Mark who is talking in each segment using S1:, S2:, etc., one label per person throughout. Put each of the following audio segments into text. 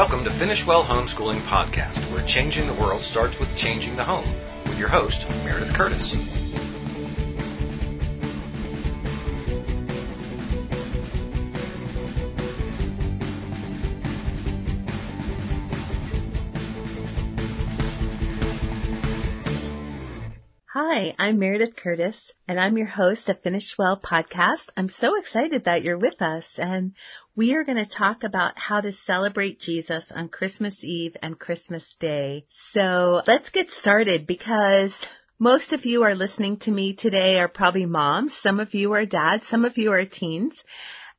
S1: Welcome to Finish Well Homeschooling Podcast, where changing the world starts with changing the home, with your host, Meredith Curtis.
S2: Hi, I'm Meredith Curtis, and I'm your host of Finish Well podcast. I'm so excited that you're with us, and we are going to talk about how to celebrate Jesus on Christmas Eve and Christmas Day. So let's get started because most of you are listening to me today are probably moms, some of you are dads, some of you are teens,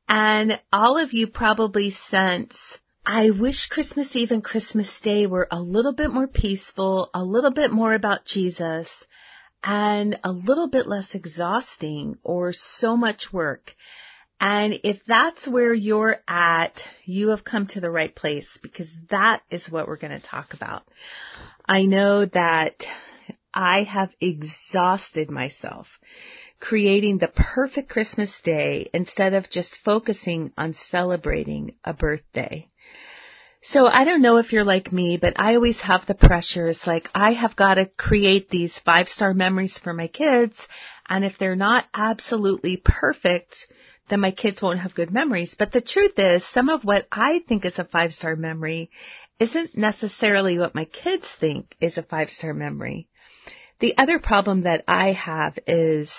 S2: and all of you probably sense I wish Christmas Eve and Christmas Day were a little bit more peaceful, a little bit more about Jesus, and a little bit less exhausting or so much work. And if that's where you're at, you have come to the right place because that is what we're going to talk about. I know that I have exhausted myself creating the perfect Christmas day instead of just focusing on celebrating a birthday. So I don't know if you're like me, but I always have the pressure. It's like I have got to create these five star memories for my kids. And if they're not absolutely perfect, then my kids won't have good memories. But the truth is some of what I think is a five star memory isn't necessarily what my kids think is a five star memory. The other problem that I have is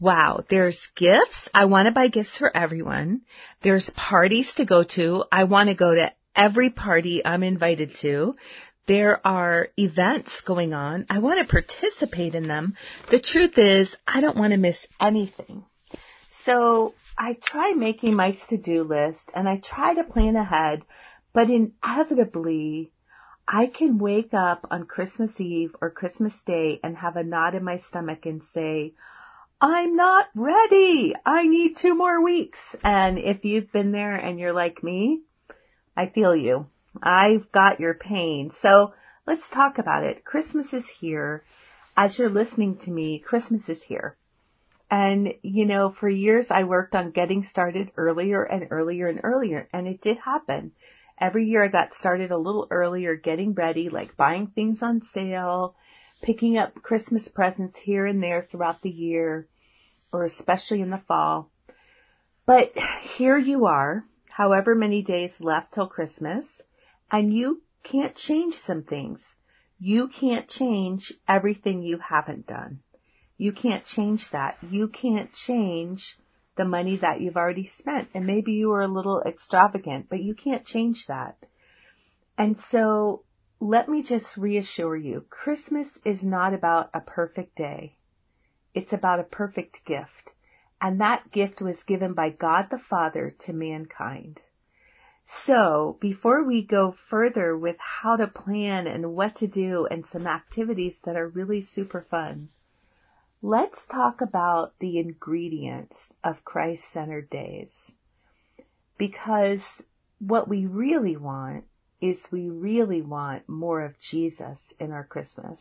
S2: Wow, there's gifts. I want to buy gifts for everyone. There's parties to go to. I want to go to every party I'm invited to. There are events going on. I want to participate in them. The truth is, I don't want to miss anything. So I try making my to-do list and I try to plan ahead, but inevitably I can wake up on Christmas Eve or Christmas Day and have a knot in my stomach and say, I'm not ready. I need two more weeks. And if you've been there and you're like me, I feel you. I've got your pain. So let's talk about it. Christmas is here. As you're listening to me, Christmas is here. And, you know, for years I worked on getting started earlier and earlier and earlier, and it did happen. Every year I got started a little earlier, getting ready, like buying things on sale, picking up Christmas presents here and there throughout the year, or especially in the fall. But here you are, however many days left till Christmas, and you can't change some things. You can't change everything you haven't done. You can't change that. You can't change the money that you've already spent. And maybe you were a little extravagant, but you can't change that. And so let me just reassure you, Christmas is not about a perfect day. It's about a perfect gift and that gift was given by God the Father to mankind. So, before we go further with how to plan and what to do and some activities that are really super fun, let's talk about the ingredients of Christ-centered days. Because what we really want is we really want more of Jesus in our Christmas.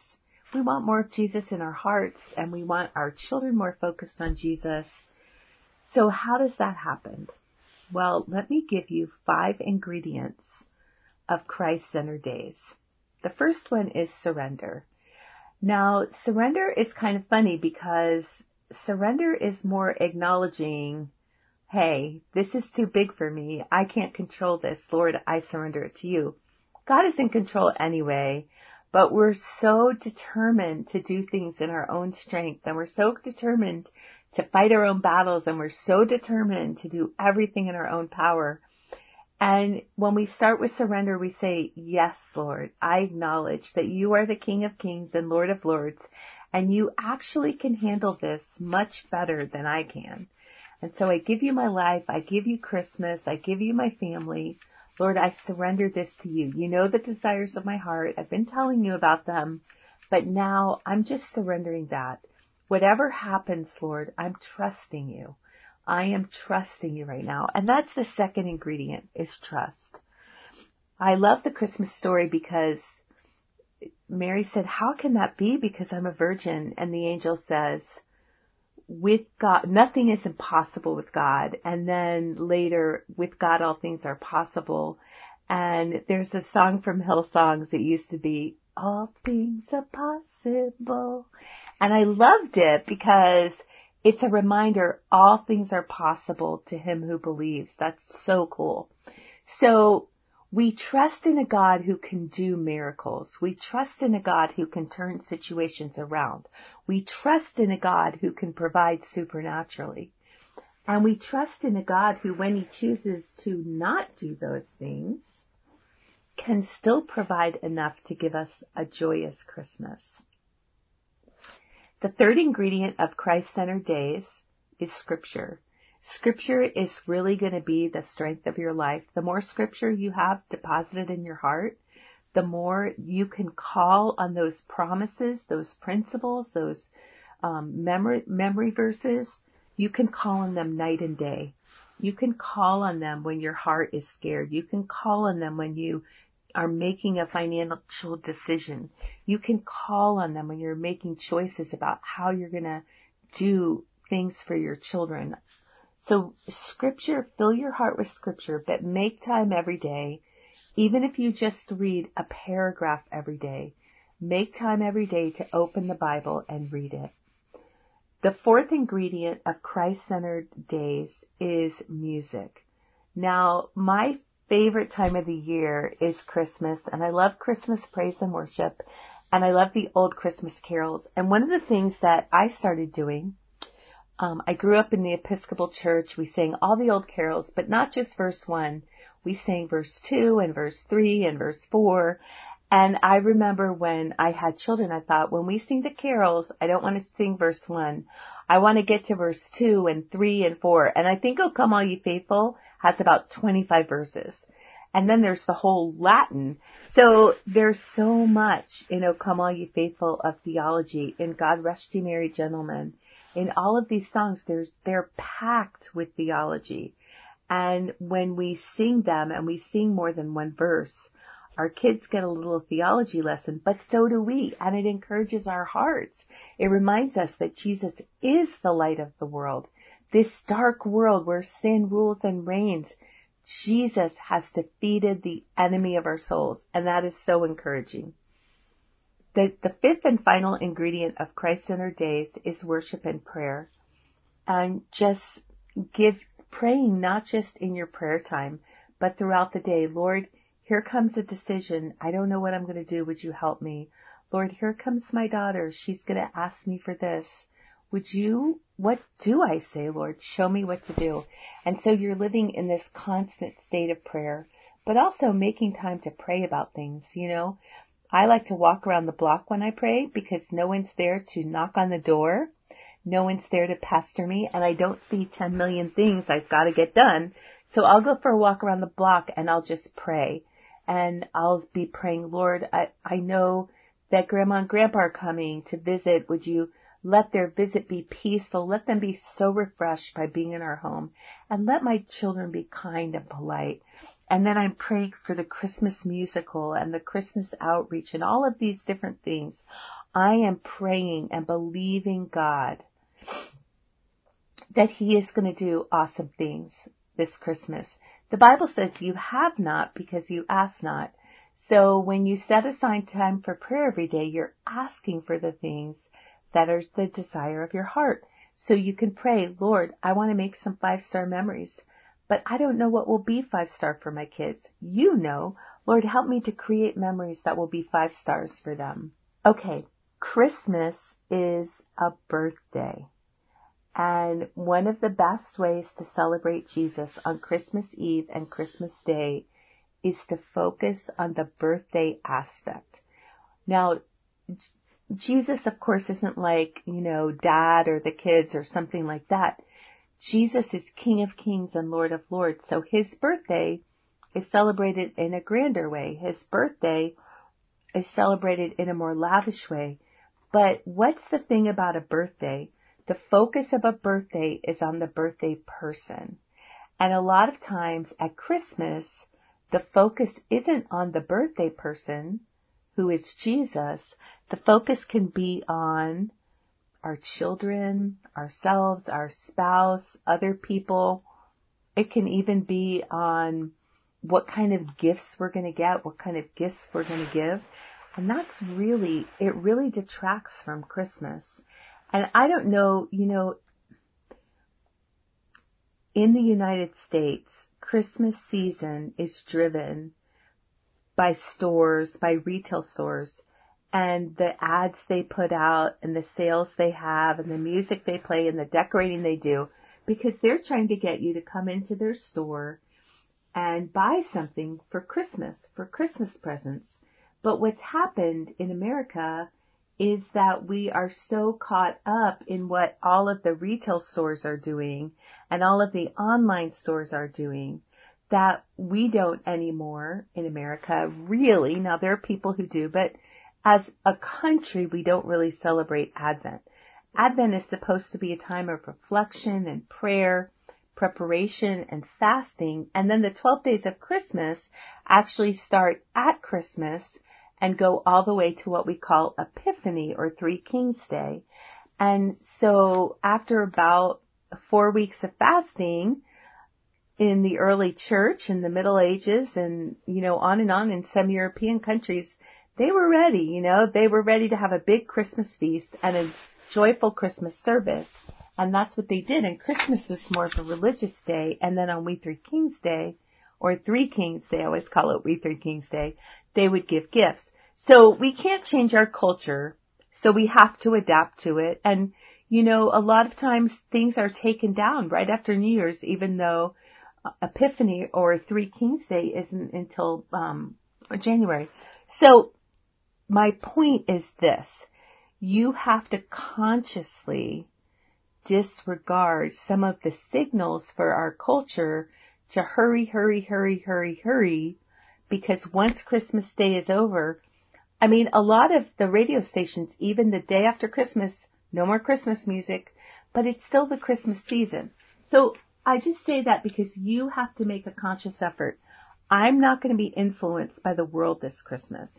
S2: We want more of Jesus in our hearts and we want our children more focused on Jesus so how does that happen? Well, let me give you five ingredients of Christ-centered days. The first one is surrender. Now, surrender is kind of funny because surrender is more acknowledging, hey, this is too big for me. I can't control this. Lord, I surrender it to you. God is in control anyway, but we're so determined to do things in our own strength and we're so determined to fight our own battles and we're so determined to do everything in our own power. And when we start with surrender, we say, yes, Lord, I acknowledge that you are the King of Kings and Lord of Lords, and you actually can handle this much better than I can. And so I give you my life. I give you Christmas. I give you my family. Lord, I surrender this to you. You know the desires of my heart. I've been telling you about them, but now I'm just surrendering that. Whatever happens, Lord, I'm trusting you. I am trusting you right now. And that's the second ingredient is trust. I love the Christmas story because Mary said, how can that be? Because I'm a virgin. And the angel says, with God, nothing is impossible with God. And then later, with God, all things are possible. And there's a song from Hillsongs that used to be, all things are possible. And I loved it because it's a reminder all things are possible to him who believes. That's so cool. So we trust in a God who can do miracles. We trust in a God who can turn situations around. We trust in a God who can provide supernaturally. And we trust in a God who, when he chooses to not do those things, can still provide enough to give us a joyous Christmas. The third ingredient of Christ-centered days is scripture. Scripture is really going to be the strength of your life. The more scripture you have deposited in your heart, the more you can call on those promises, those principles, those um, memory, memory verses. You can call on them night and day. You can call on them when your heart is scared. You can call on them when you are making a financial decision. You can call on them when you're making choices about how you're going to do things for your children. So scripture, fill your heart with scripture, but make time every day, even if you just read a paragraph every day. Make time every day to open the Bible and read it. The fourth ingredient of Christ-centered days is music. Now, my favorite time of the year is Christmas, and I love Christmas praise and worship, and I love the old Christmas carols. And one of the things that I started doing, um, I grew up in the Episcopal Church. We sang all the old carols, but not just verse one. We sang verse two and verse three and verse four. And I remember when I had children, I thought, when we sing the carols, I don't want to sing verse one. I want to get to verse two and three and four. And I think, Oh, come all ye faithful has about 25 verses. And then there's the whole Latin. So there's so much in O Come All Ye Faithful of theology, in God Rest Ye Merry Gentlemen. In all of these songs, there's, they're packed with theology. And when we sing them and we sing more than one verse, our kids get a little theology lesson, but so do we, and it encourages our hearts. It reminds us that Jesus is the light of the world. This dark world where sin rules and reigns, Jesus has defeated the enemy of our souls, and that is so encouraging. The, the fifth and final ingredient of Christ-centered days is worship and prayer. And just give praying not just in your prayer time, but throughout the day. Lord, here comes a decision. I don't know what I'm going to do. Would you help me? Lord, here comes my daughter. She's going to ask me for this. Would you, what do I say, Lord? Show me what to do. And so you're living in this constant state of prayer, but also making time to pray about things, you know. I like to walk around the block when I pray because no one's there to knock on the door. No one's there to pester me and I don't see 10 million things I've got to get done. So I'll go for a walk around the block and I'll just pray and I'll be praying, Lord, I, I know that grandma and grandpa are coming to visit. Would you let their visit be peaceful. Let them be so refreshed by being in our home. And let my children be kind and polite. And then I'm praying for the Christmas musical and the Christmas outreach and all of these different things. I am praying and believing God that He is going to do awesome things this Christmas. The Bible says you have not because you ask not. So when you set aside time for prayer every day, you're asking for the things that are the desire of your heart. So you can pray, Lord, I want to make some five star memories, but I don't know what will be five star for my kids. You know. Lord, help me to create memories that will be five stars for them. Okay. Christmas is a birthday. And one of the best ways to celebrate Jesus on Christmas Eve and Christmas Day is to focus on the birthday aspect. Now, Jesus, of course, isn't like, you know, dad or the kids or something like that. Jesus is King of Kings and Lord of Lords. So his birthday is celebrated in a grander way. His birthday is celebrated in a more lavish way. But what's the thing about a birthday? The focus of a birthday is on the birthday person. And a lot of times at Christmas, the focus isn't on the birthday person, who is Jesus, the focus can be on our children, ourselves, our spouse, other people. It can even be on what kind of gifts we're going to get, what kind of gifts we're going to give. And that's really, it really detracts from Christmas. And I don't know, you know, in the United States, Christmas season is driven by stores, by retail stores, and the ads they put out and the sales they have and the music they play and the decorating they do because they're trying to get you to come into their store and buy something for Christmas, for Christmas presents. But what's happened in America is that we are so caught up in what all of the retail stores are doing and all of the online stores are doing that we don't anymore in America really. Now there are people who do, but as a country, we don't really celebrate Advent. Advent is supposed to be a time of reflection and prayer, preparation and fasting, and then the 12 days of Christmas actually start at Christmas and go all the way to what we call Epiphany or Three Kings Day. And so after about four weeks of fasting in the early church in the Middle Ages and, you know, on and on in some European countries, they were ready, you know, they were ready to have a big Christmas feast and a joyful Christmas service. And that's what they did. And Christmas was more of a religious day. And then on We Three Kings Day, or Three Kings Day, I always call it We Three Kings Day, they would give gifts. So we can't change our culture, so we have to adapt to it. And, you know, a lot of times things are taken down right after New Year's, even though Epiphany or Three Kings Day isn't until um, January. So my point is this. You have to consciously disregard some of the signals for our culture to hurry, hurry, hurry, hurry, hurry, because once Christmas Day is over, I mean, a lot of the radio stations, even the day after Christmas, no more Christmas music, but it's still the Christmas season. So I just say that because you have to make a conscious effort. I'm not going to be influenced by the world this Christmas.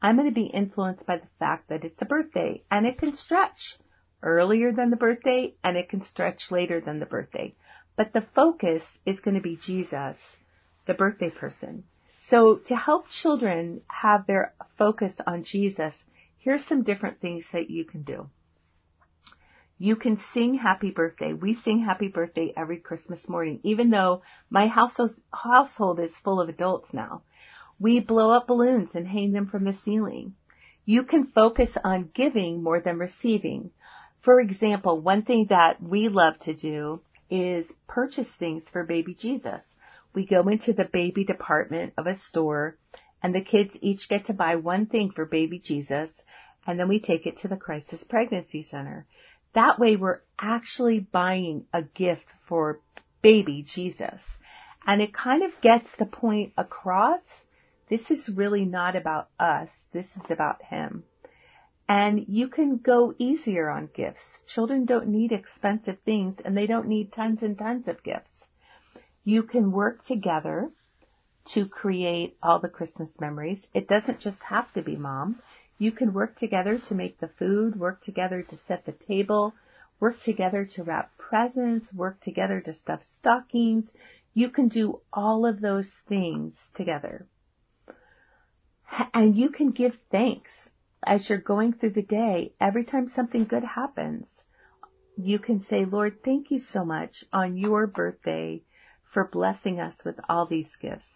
S2: I'm going to be influenced by the fact that it's a birthday and it can stretch earlier than the birthday and it can stretch later than the birthday. But the focus is going to be Jesus, the birthday person. So to help children have their focus on Jesus, here's some different things that you can do. You can sing happy birthday. We sing happy birthday every Christmas morning, even though my household is full of adults now. We blow up balloons and hang them from the ceiling. You can focus on giving more than receiving. For example, one thing that we love to do is purchase things for baby Jesus we go into the baby department of a store and the kids each get to buy one thing for baby Jesus and then we take it to the crisis pregnancy center. That way we're actually buying a gift for baby Jesus. And it kind of gets the point across. This is really not about us. This is about him. And you can go easier on gifts. Children don't need expensive things and they don't need tons and tons of gifts. You can work together to create all the Christmas memories. It doesn't just have to be mom. You can work together to make the food, work together to set the table, work together to wrap presents, work together to stuff stockings. You can do all of those things together. And you can give thanks as you're going through the day. Every time something good happens, you can say, Lord, thank you so much on your birthday for blessing us with all these gifts.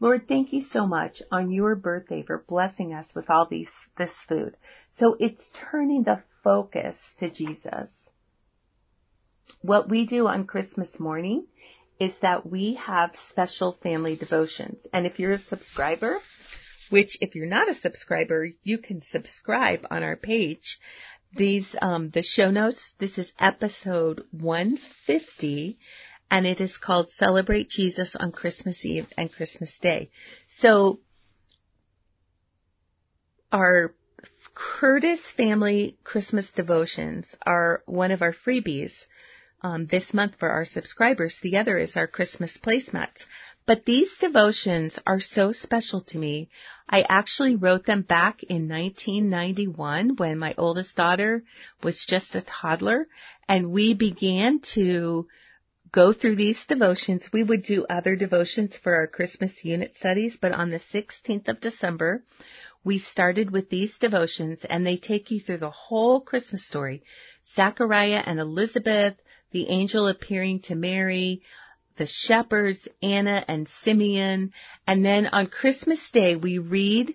S2: Lord, thank you so much on your birthday for blessing us with all these, this food. So it's turning the focus to Jesus. What we do on Christmas morning is that we have special family devotions. And if you're a subscriber, which if you're not a subscriber, you can subscribe on our page. These, um, the show notes, this is episode 150 and it is called Celebrate Jesus on Christmas Eve and Christmas Day. So our Curtis Family Christmas Devotions are one of our freebies um, this month for our subscribers. The other is our Christmas placemats. But these devotions are so special to me. I actually wrote them back in 1991 when my oldest daughter was just a toddler and we began to go through these devotions. We would do other devotions for our Christmas unit studies, but on the 16th of December, we started with these devotions and they take you through the whole Christmas story. Zachariah and Elizabeth, the angel appearing to Mary, the shepherds, Anna and Simeon, and then on Christmas Day we read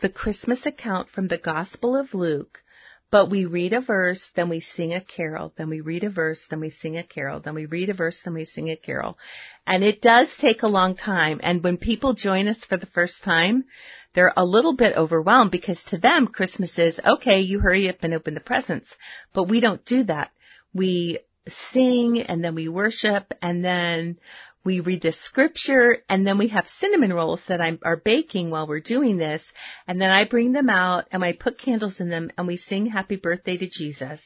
S2: the Christmas account from the Gospel of Luke, but we read a verse, then we sing a carol, then we read a verse, then we sing a carol, then we read a verse, then we sing a carol. And it does take a long time. And when people join us for the first time, they're a little bit overwhelmed because to them, Christmas is, okay, you hurry up and open the presents. But we don't do that. We sing and then we worship and then we read the scripture and then we have cinnamon rolls that I'm, are baking while we're doing this. And then I bring them out and I put candles in them and we sing happy birthday to Jesus.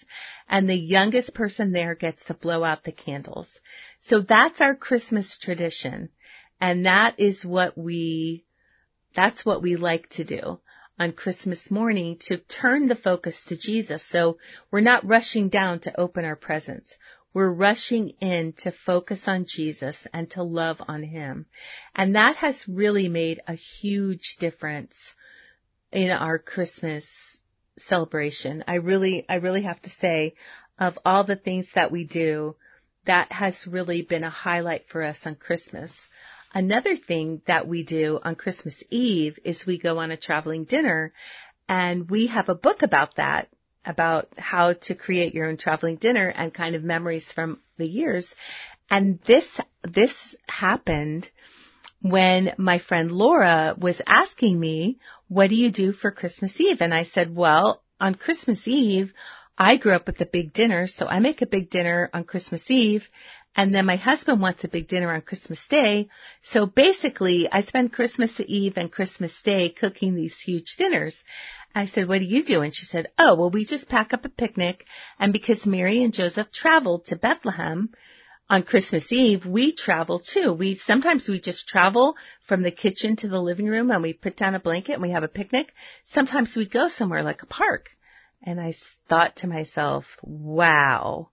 S2: And the youngest person there gets to blow out the candles. So that's our Christmas tradition. And that is what we, that's what we like to do on Christmas morning to turn the focus to Jesus. So we're not rushing down to open our presents. We're rushing in to focus on Jesus and to love on Him. And that has really made a huge difference in our Christmas celebration. I really, I really have to say of all the things that we do, that has really been a highlight for us on Christmas. Another thing that we do on Christmas Eve is we go on a traveling dinner and we have a book about that about how to create your own traveling dinner and kind of memories from the years. And this, this happened when my friend Laura was asking me, what do you do for Christmas Eve? And I said, well, on Christmas Eve, I grew up with a big dinner, so I make a big dinner on Christmas Eve, and then my husband wants a big dinner on Christmas Day. So basically, I spend Christmas Eve and Christmas Day cooking these huge dinners. I said, what do you do? And she said, oh, well, we just pack up a picnic. And because Mary and Joseph traveled to Bethlehem on Christmas Eve, we travel too. We, sometimes we just travel from the kitchen to the living room and we put down a blanket and we have a picnic. Sometimes we go somewhere like a park. And I thought to myself, wow,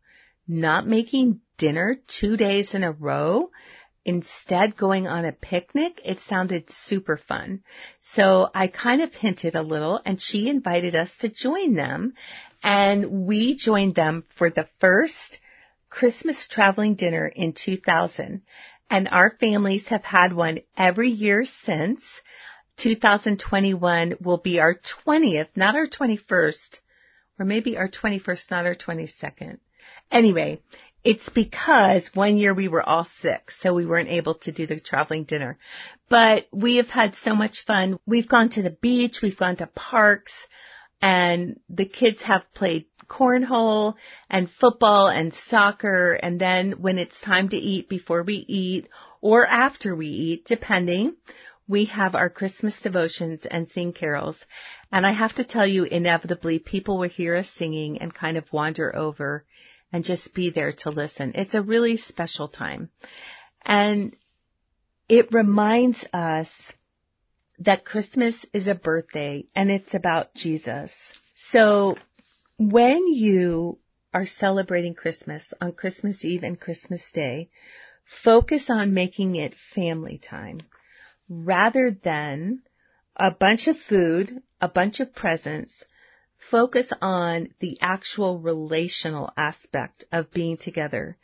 S2: not making dinner two days in a row instead going on a picnic, it sounded super fun. So I kind of hinted a little and she invited us to join them and we joined them for the first Christmas traveling dinner in 2000 and our families have had one every year since. 2021 will be our 20th, not our 21st, or maybe our 21st, not our 22nd. Anyway, it's because one year we were all sick, so we weren't able to do the traveling dinner. But we have had so much fun. We've gone to the beach, we've gone to parks, and the kids have played cornhole and football and soccer. And then when it's time to eat before we eat or after we eat, depending, we have our Christmas devotions and sing carols. And I have to tell you, inevitably, people will hear us singing and kind of wander over and just be there to listen. It's a really special time. And it reminds us that Christmas is a birthday and it's about Jesus. So when you are celebrating Christmas on Christmas Eve and Christmas Day, focus on making it family time rather than a bunch of food, a bunch of presents, focus on the actual relational aspect of being together.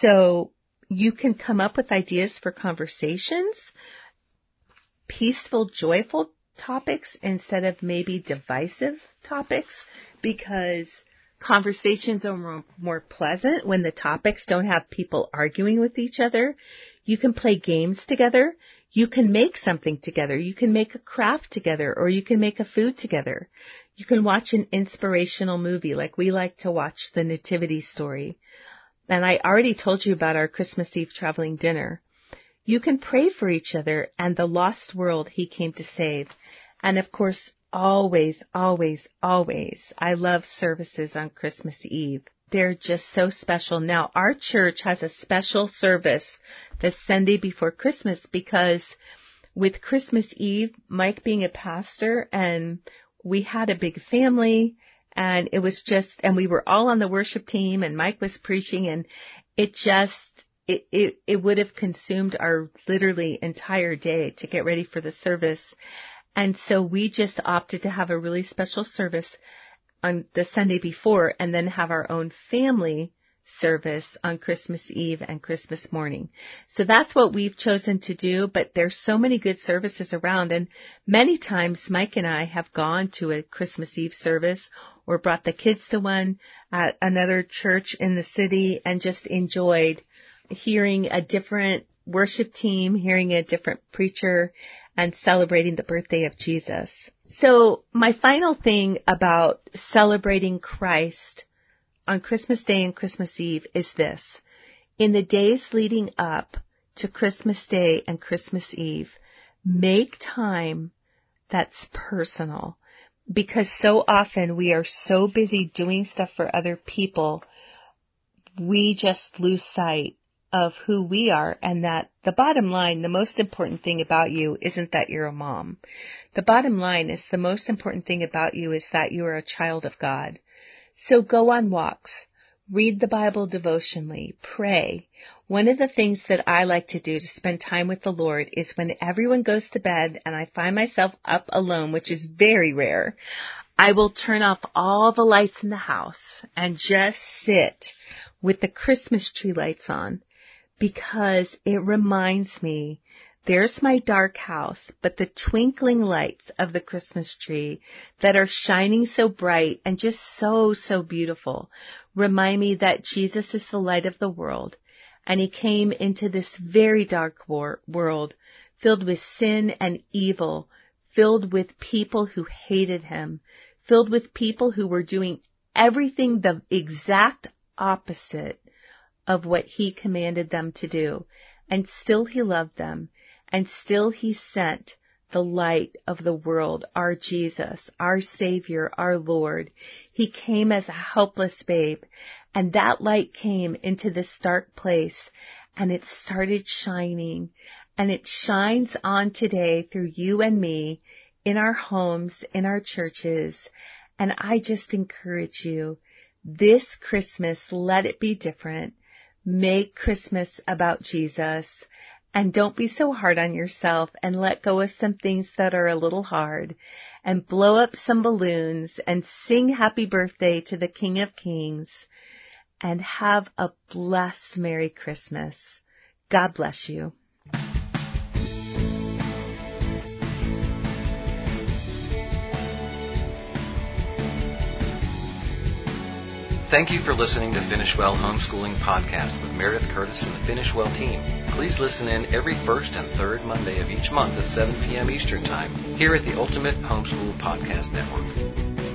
S2: So you can come up with ideas for conversations, peaceful, joyful topics instead of maybe divisive topics because conversations are more, more, pleasant when the topics don't have people arguing with each other. You can play games together. You can make something together. You can make a craft together or you can make a food together. You can watch an inspirational movie like we like to watch the Nativity story. And I already told you about our Christmas Eve traveling dinner. You can pray for each other and the lost world he came to save. And of course, always, always, always, I love services on Christmas Eve. They're just so special. Now, our church has a special service the Sunday before Christmas because with Christmas Eve, Mike being a pastor and we had a big family and it was just, and we were all on the worship team and Mike was preaching and it just, it, it, it would have consumed our literally entire day to get ready for the service. And so we just opted to have a really special service on the Sunday before and then have our own family service on Christmas Eve and Christmas morning. So that's what we've chosen to do, but there's so many good services around and many times Mike and I have gone to a Christmas Eve service or brought the kids to one at another church in the city and just enjoyed hearing a different worship team, hearing a different preacher and celebrating the birthday of Jesus. So my final thing about celebrating Christ on Christmas Day and Christmas Eve is this. In the days leading up to Christmas Day and Christmas Eve, make time that's personal because so often we are so busy doing stuff for other people, we just lose sight of who we are and that the bottom line, the most important thing about you isn't that you're a mom. The bottom line is the most important thing about you is that you are a child of God. So go on walks. Read the Bible devotionally. Pray. One of the things that I like to do to spend time with the Lord is when everyone goes to bed and I find myself up alone, which is very rare, I will turn off all the lights in the house and just sit with the Christmas tree lights on because it reminds me there's my dark house, but the twinkling lights of the Christmas tree that are shining so bright and just so, so beautiful remind me that Jesus is the light of the world and he came into this very dark war- world filled with sin and evil, filled with people who hated him, filled with people who were doing everything the exact opposite of what he commanded them to do. And still he loved them and still he sent the light of the world, our Jesus, our Savior, our Lord. He came as a helpless babe, and that light came into this dark place, and it started shining, and it shines on today through you and me, in our homes, in our churches, and I just encourage you, this Christmas, let it be different. Make Christmas about Jesus and don't be so hard on yourself and let go of some things that are a little hard and blow up some balloons and sing happy birthday to the King of Kings and have a blessed Merry Christmas. God bless you.
S1: Thank you for listening to Finish Well Homeschooling Podcast with Meredith Curtis and the Finish Well team. Please listen in every first and third Monday of each month at 7 p.m. Eastern Time here at the Ultimate Homeschool Podcast Network.